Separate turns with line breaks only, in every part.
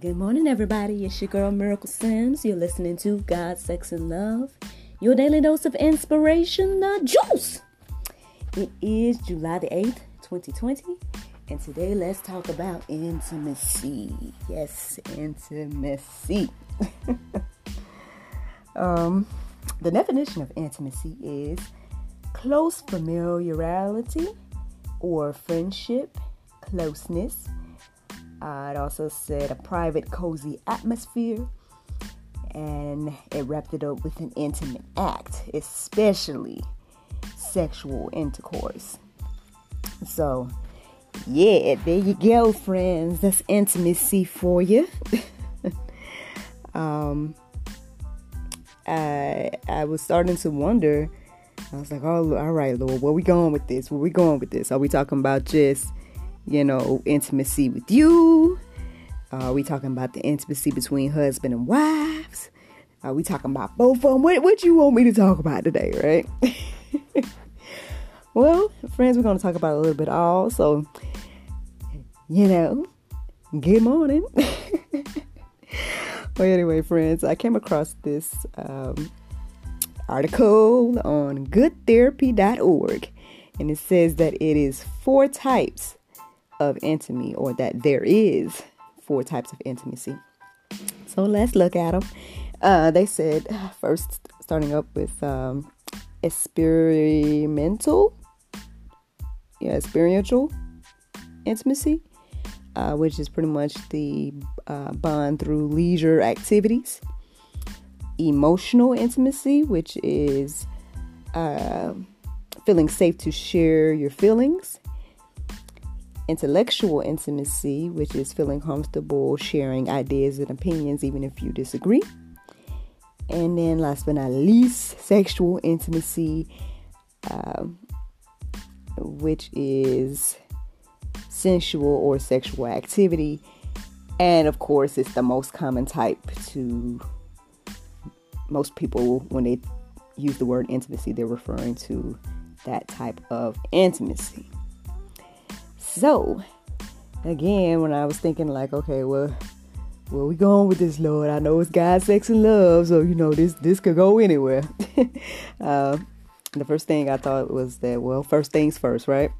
Good morning, everybody. It's your girl Miracle Sims. You're listening to God, Sex, and Love, your daily dose of inspiration, the juice. It is July the 8th, 2020, and today let's talk about intimacy. Yes, intimacy. um, the definition of intimacy is close familiarity or friendship, closeness uh, it also said a private, cozy atmosphere, and it wrapped it up with an intimate act, especially sexual intercourse. So, yeah, there you go, friends. That's intimacy for you. um, I I was starting to wonder. I was like, oh, all right, Lord, where we going with this? Where we going with this? Are we talking about just you know, intimacy with you? Are we talking about the intimacy between husband and wives? Are we talking about both of them? What, what you want me to talk about today, right? well, friends, we're going to talk about a little bit all. So, you know, good morning. well, anyway, friends, I came across this um, article on goodtherapy.org, and it says that it is four types of intimacy or that there is four types of intimacy. So let's look at them. Uh, they said first starting up with um, experimental, yeah, experiential intimacy, uh, which is pretty much the uh, bond through leisure activities. Emotional intimacy, which is uh, feeling safe to share your feelings intellectual intimacy, which is feeling comfortable sharing ideas and opinions, even if you disagree. And then, last but not least, sexual intimacy, uh, which is sensual or sexual activity. And of course, it's the most common type to most people when they use the word intimacy, they're referring to that type of intimacy. So, again, when I was thinking, like, okay, well, where we going with this, Lord? I know it's God, sex, and love, so you know this this could go anywhere. uh, the first thing I thought was that, well, first things first, right?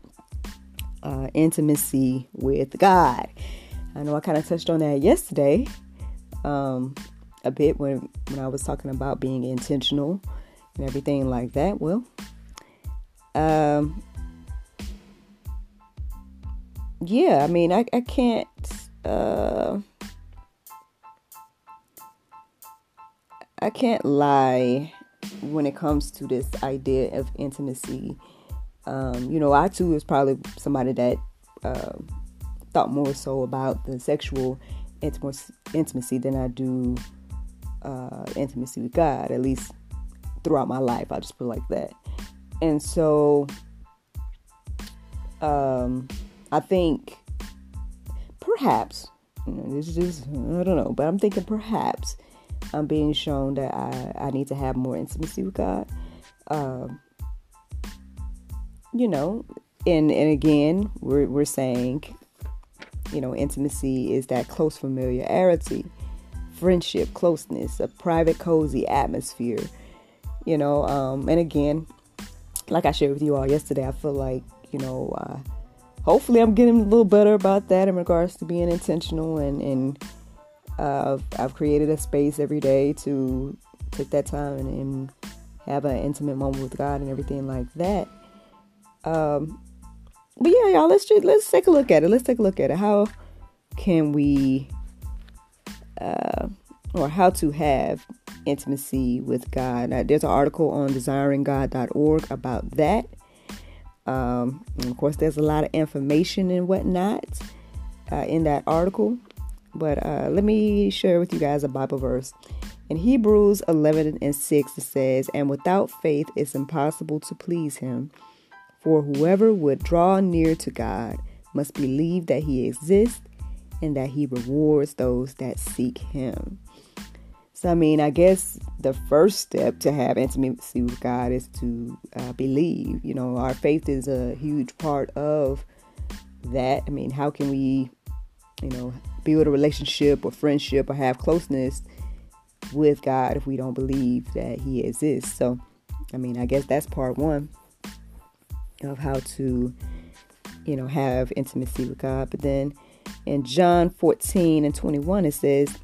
Uh, intimacy with God. I know I kind of touched on that yesterday, um, a bit when when I was talking about being intentional and everything like that. Well, um, yeah, I mean, I, I can't. Uh, I can't lie when it comes to this idea of intimacy. Um, you know, I too is probably somebody that uh, thought more so about the sexual intimacy than I do uh, intimacy with God, at least throughout my life. I'll just put it like that. And so, um, I think perhaps, you know, this is just, I don't know, but I'm thinking perhaps I'm being shown that I, I need to have more intimacy with God. Um, you know, and, and again, we're, we're saying, you know, intimacy is that close familiarity, friendship, closeness, a private, cozy atmosphere, you know, um, and again, like I shared with you all yesterday, I feel like, you know, uh, hopefully I'm getting a little better about that in regards to being intentional and and uh, I've created a space every day to take that time and, and, have an intimate moment with God and everything like that. Um, but yeah, y'all, let's just, let's take a look at it. Let's take a look at it. How can we, uh, or how to have intimacy with God? Now, there's an article on desiringgod.org about that. Um, of course, there's a lot of information and whatnot uh, in that article, but uh, let me share with you guys a Bible verse. In Hebrews 11 and 6, it says, And without faith it's impossible to please him, for whoever would draw near to God must believe that he exists and that he rewards those that seek him. So, I mean, I guess the first step to have intimacy with God is to uh, believe. You know, our faith is a huge part of that. I mean, how can we, you know, build a relationship or friendship or have closeness with God if we don't believe that He exists. So, I mean, I guess that's part one of how to, you know, have intimacy with God. But then in John 14 and 21, it says,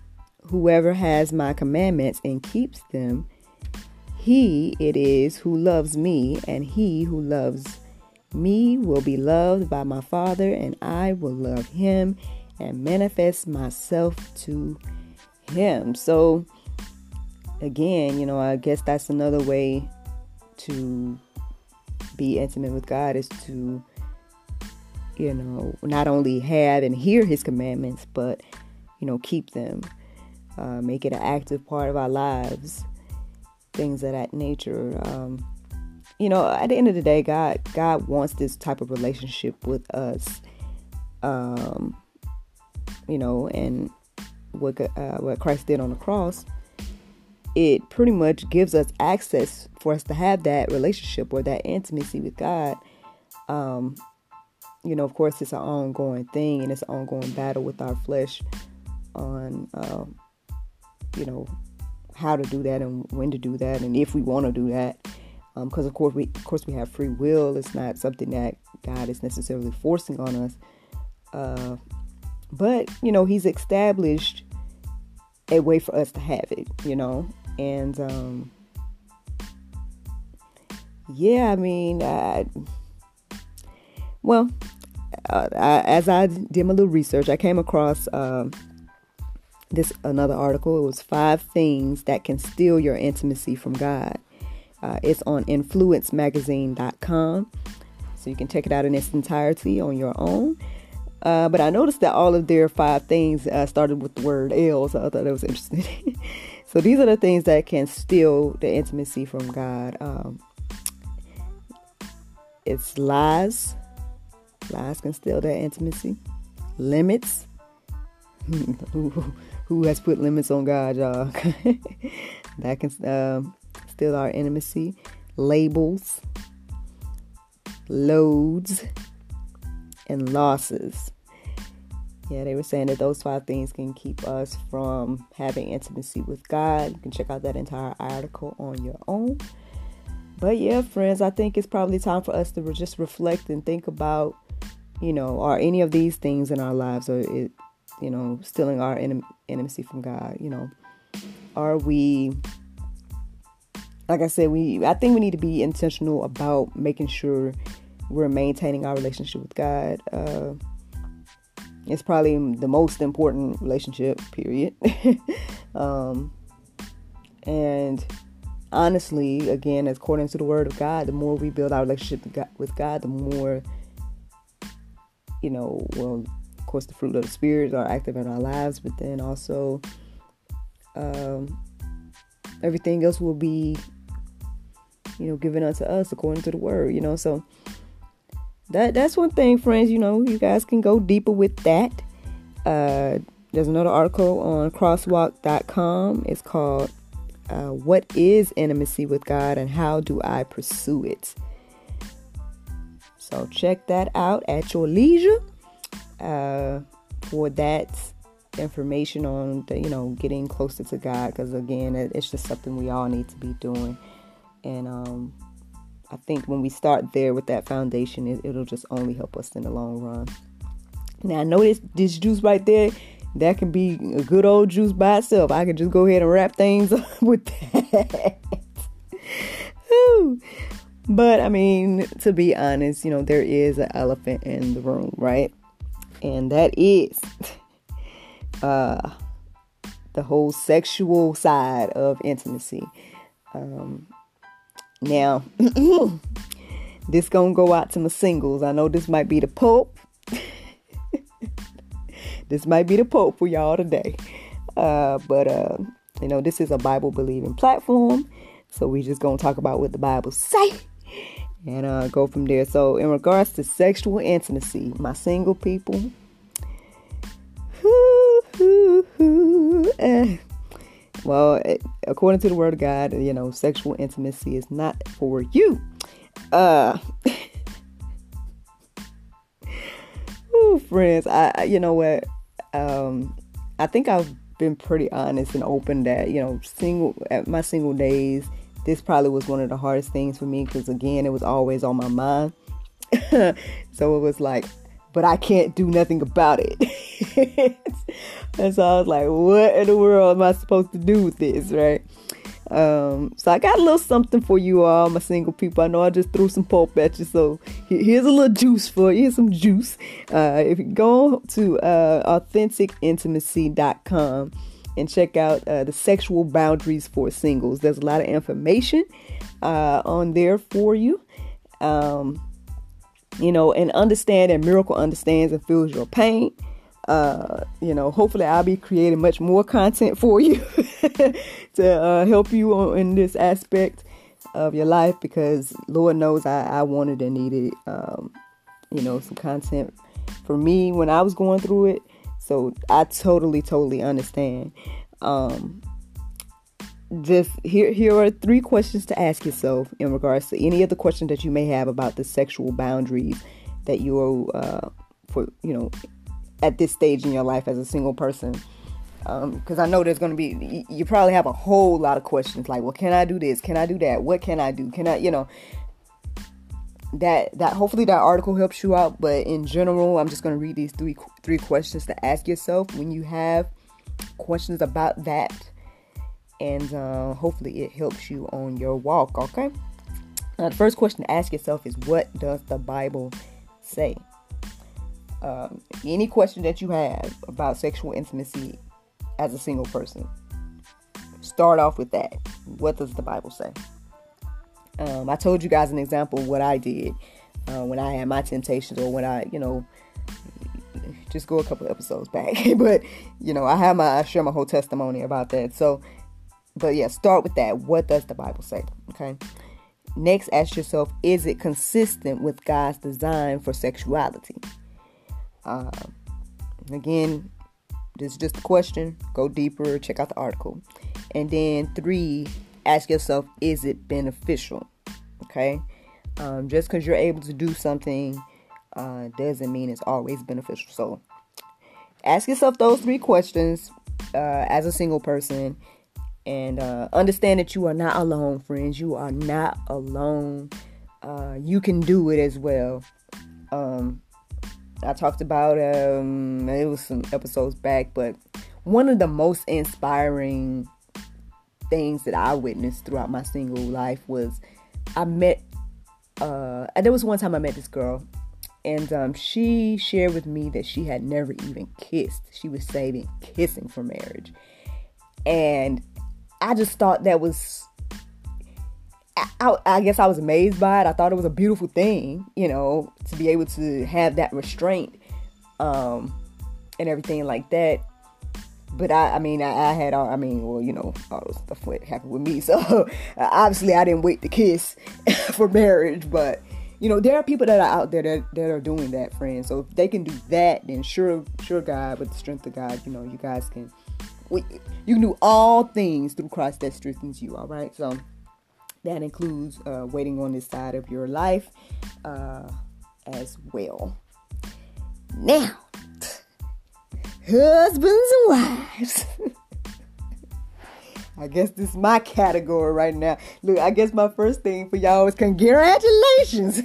Whoever has my commandments and keeps them, he it is who loves me, and he who loves me will be loved by my Father, and I will love him and manifest myself to him. So, again, you know, I guess that's another way to be intimate with God is to, you know, not only have and hear his commandments, but, you know, keep them, uh, make it an active part of our lives, things of that nature. Um, you know, at the end of the day, God, God wants this type of relationship with us. Um, you know, and what uh, what Christ did on the cross, it pretty much gives us access for us to have that relationship or that intimacy with God. Um, you know, of course, it's an ongoing thing and it's an ongoing battle with our flesh on, uh, you know, how to do that and when to do that and if we want to do that. Because um, of course we, of course, we have free will. It's not something that God is necessarily forcing on us. Uh, but, you know, he's established a way for us to have it, you know. And um yeah, I mean, I, well, uh, I, as I did my little research, I came across uh, this another article. It was five things that can steal your intimacy from God. Uh, it's on influencemagazine.com, so you can check it out in its entirety on your own. Uh, but I noticed that all of their five things uh, started with the word L, so I thought that was interesting. so these are the things that can steal the intimacy from God. Um, it's lies. Lies can steal that intimacy. Limits. who, has put limits on God, y'all? that can um, steal our intimacy. Labels. Loads. And losses. Yeah, they were saying that those five things can keep us from having intimacy with God. You can check out that entire article on your own. But yeah, friends, I think it's probably time for us to just reflect and think about, you know, are any of these things in our lives, or it, you know, stealing our intimacy from God? You know, are we? Like I said, we I think we need to be intentional about making sure we're maintaining our relationship with God. Uh, it's probably the most important relationship, period. um, and honestly, again, according to the Word of God, the more we build our relationship with God, the more, you know, well, of course, the fruit of the Spirit are active in our lives, but then also um, everything else will be, you know, given unto us according to the Word, you know. So, that that's one thing, friends. You know, you guys can go deeper with that. Uh, there's another article on crosswalk.com. It's called uh, "What is intimacy with God and how do I pursue it?" So check that out at your leisure uh, for that information on the, you know getting closer to God. Because again, it's just something we all need to be doing, and um, I think when we start there with that foundation, it, will just only help us in the long run. Now, I know this, this juice right there, that can be a good old juice by itself. I can just go ahead and wrap things up with that. but I mean, to be honest, you know, there is an elephant in the room, right? And that is uh, the whole sexual side of intimacy. Um, now, this gonna go out to my singles. I know this might be the Pope. this might be the Pope for y'all today. Uh, but uh, you know, this is a Bible believing platform, so we just gonna talk about what the Bible say and uh, go from there. So, in regards to sexual intimacy, my single people, well, according to the word of God, you know, sexual intimacy is not for you. Uh Ooh, friends, I you know what? Um, I think I've been pretty honest and open that you know, single at my single days, this probably was one of the hardest things for me because again, it was always on my mind. so it was like, but I can't do nothing about it. and so I was like, what in the world am I supposed to do with this, right? Um, so I got a little something for you all, my single people. I know I just threw some pulp at you, so here's a little juice for you. Here's some juice. Uh, if you go to uh, authenticintimacy.com and check out uh, the sexual boundaries for singles, there's a lot of information uh, on there for you. Um, you know, and understand that miracle understands and feels your pain. Uh, you know, hopefully I'll be creating much more content for you to uh, help you in this aspect of your life because Lord knows I, I wanted and needed, um, you know, some content for me when I was going through it. So I totally, totally understand. Um, just here here are three questions to ask yourself in regards to any of the questions that you may have about the sexual boundaries that you're uh, for you know at this stage in your life as a single person. Because um, I know there's going to be you probably have a whole lot of questions like well can I do this? Can I do that? What can I do? Can I you know that that hopefully that article helps you out but in general I'm just going to read these three three questions to ask yourself when you have questions about that and uh, hopefully it helps you on your walk. Okay. Now, the first question to ask yourself is, what does the Bible say? Um, any question that you have about sexual intimacy as a single person, start off with that. What does the Bible say? Um, I told you guys an example of what I did uh, when I had my temptations, or when I, you know, just go a couple episodes back. but you know, I have my I share my whole testimony about that. So but yeah, start with that. What does the Bible say? Okay. Next, ask yourself is it consistent with God's design for sexuality? Uh, again, this is just a question. Go deeper, check out the article. And then, three, ask yourself is it beneficial? Okay. Um, just because you're able to do something uh, doesn't mean it's always beneficial. So, ask yourself those three questions uh, as a single person and uh, understand that you are not alone, friends. You are not alone. Uh, you can do it as well. Um, I talked about um, it was some episodes back, but one of the most inspiring things that I witnessed throughout my single life was I met. Uh, and there was one time I met this girl, and um, she shared with me that she had never even kissed. She was saving kissing for marriage, and I just thought that was I, I, guess I was amazed by it. I thought it was a beautiful thing, you know, to be able to have that restraint um, and everything like that. But I, I mean, I, I had, all, I mean, well, you know, all the stuff that happened with me. So obviously, I didn't wait to kiss for marriage. But you know, there are people that are out there that, that are doing that, friends. So if they can do that, then sure, sure, God, with the strength of God, you know, you guys can we, you can do all things through Christ that strengthens you. All right, so that includes uh, waiting on this side of your life uh, as well. Now, husbands and wives. I guess this is my category right now. Look, I guess my first thing for y'all is congratulations.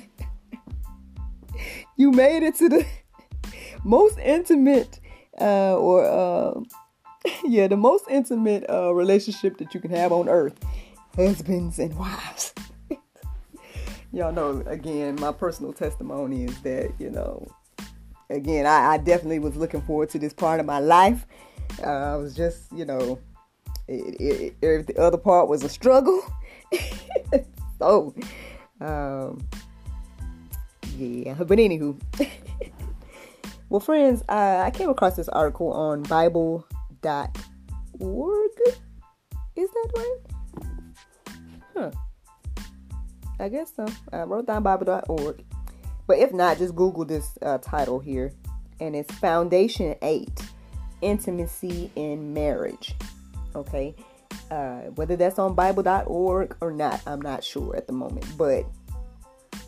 you made it to the most intimate uh, or uh, yeah, the most intimate uh, relationship that you can have on earth husbands and wives. Y'all know, again, my personal testimony is that, you know, again, I, I definitely was looking forward to this part of my life. Uh, I was just, you know, it, it, it, the other part was a struggle. so, um, yeah, but anywho. well, friends, I, I came across this article on Bible.org. Is that right? Huh. I guess so. I wrote down Bible.org. But if not, just Google this uh, title here. And it's Foundation 8 Intimacy in Marriage. Okay. Uh, whether that's on Bible.org or not, I'm not sure at the moment. But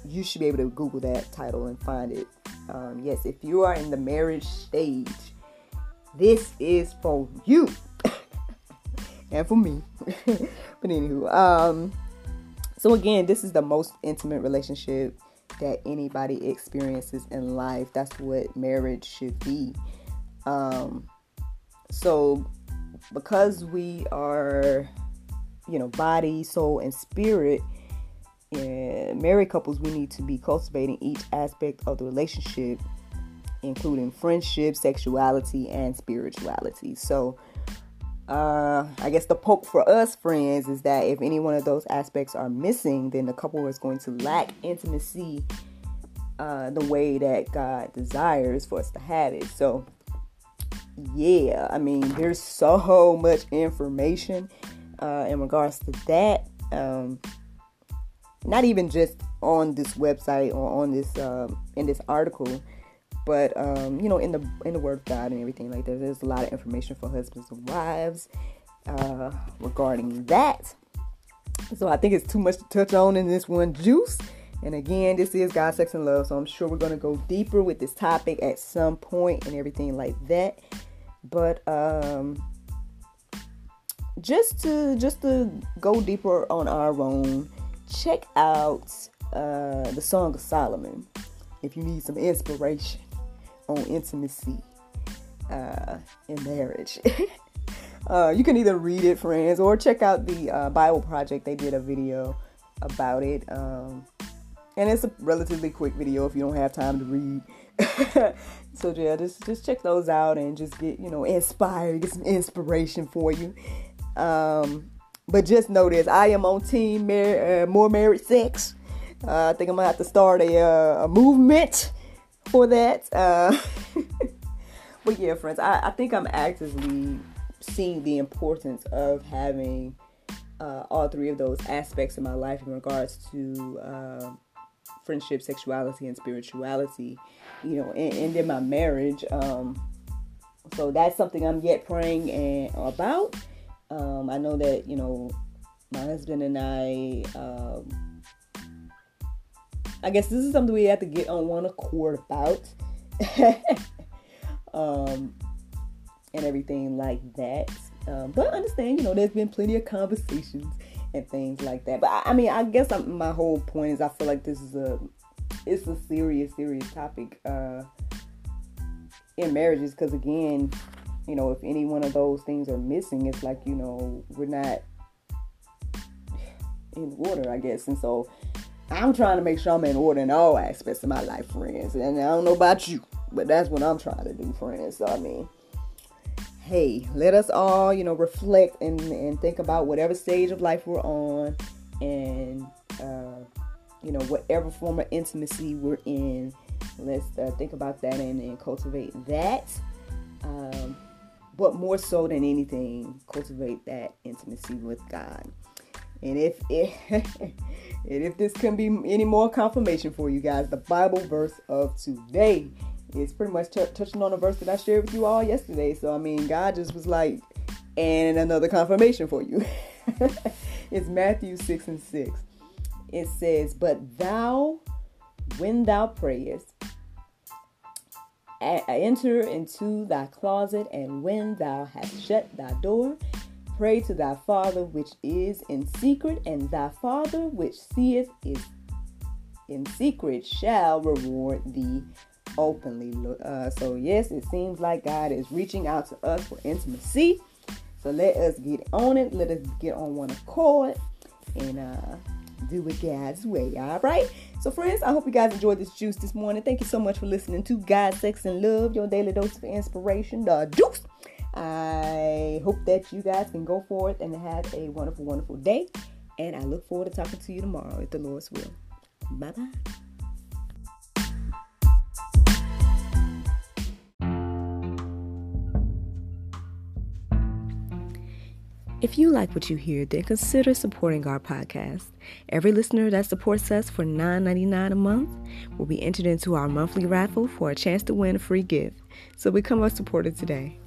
you should be able to Google that title and find it. Um, yes, if you are in the marriage stage, this is for you and for me. but anywho, um, so again, this is the most intimate relationship that anybody experiences in life. That's what marriage should be. Um, so because we are, you know, body, soul, and spirit, married couples, we need to be cultivating each aspect of the relationship, including friendship, sexuality, and spirituality. So, uh, I guess the poke for us friends is that if any one of those aspects are missing, then the couple is going to lack intimacy uh, the way that God desires for us to have it. So, yeah, I mean, there's so much information uh, in regards to that. Um, not even just on this website or on this um, in this article, but um, you know, in the in the Word of God and everything like that. There's a lot of information for husbands and wives uh, regarding that. So I think it's too much to touch on in this one juice. And again, this is God, Sex, and Love. So I'm sure we're going to go deeper with this topic at some point and everything like that. But um, just to just to go deeper on our own, check out uh, the Song of Solomon if you need some inspiration on intimacy uh, in marriage. uh, you can either read it, friends, or check out the uh, Bible Project. They did a video about it. Um, and it's a relatively quick video if you don't have time to read. so yeah, just just check those out and just get you know inspired, get some inspiration for you. Um, but just know this: I am on team mar- uh, more married sex. Uh, I think I'm gonna have to start a, uh, a movement for that. Uh, but yeah, friends, I, I, think I'm actively seeing the importance of having uh, all three of those aspects in my life in regards to uh, friendship, sexuality, and spirituality. You know, and, and in my marriage. Um, so that's something I'm yet praying and, about. Um, I know that you know my husband and I. Um, I guess this is something we have to get on one accord about, um, and everything like that. Um, but understand, you know, there's been plenty of conversations and things like that. But I, I mean, I guess I'm, my whole point is I feel like this is a it's a serious, serious topic uh, in marriages because again, you know, if any one of those things are missing, it's like you know we're not in order, I guess. And so I'm trying to make sure I'm in order in all aspects of my life, friends. And I don't know about you, but that's what I'm trying to do, friends. So I mean hey, let us all, you know, reflect and, and think about whatever stage of life we're on and, uh, you know, whatever form of intimacy we're in. Let's uh, think about that and, and cultivate that. Um, but more so than anything, cultivate that intimacy with God. And if if, and if this can be any more confirmation for you guys, the Bible verse of today is pretty much t- touching on a verse that I shared with you all yesterday. So I mean, God just was like, and another confirmation for you. it's Matthew 6 and 6. It says, But thou, when thou prayest, enter into thy closet, and when thou hast shut thy door, pray to thy Father which is in secret, and thy Father which seeth is in secret shall reward thee openly. Uh, so, yes, it seems like God is reaching out to us for intimacy. So, let us get on it. Let us get on one accord and uh, do it God's way. All right. So, friends, I hope you guys enjoyed this juice this morning. Thank you so much for listening to God, Sex, and Love, your daily dose of inspiration, the juice. I hope that you guys can go forth and have a wonderful, wonderful day. And I look forward to talking to you tomorrow, if the Lord's will. Bye bye. If you like what you hear, then consider supporting our podcast. Every listener that supports us for $9.99 a month will be entered into our monthly raffle for a chance to win a free gift. So become a supporter today.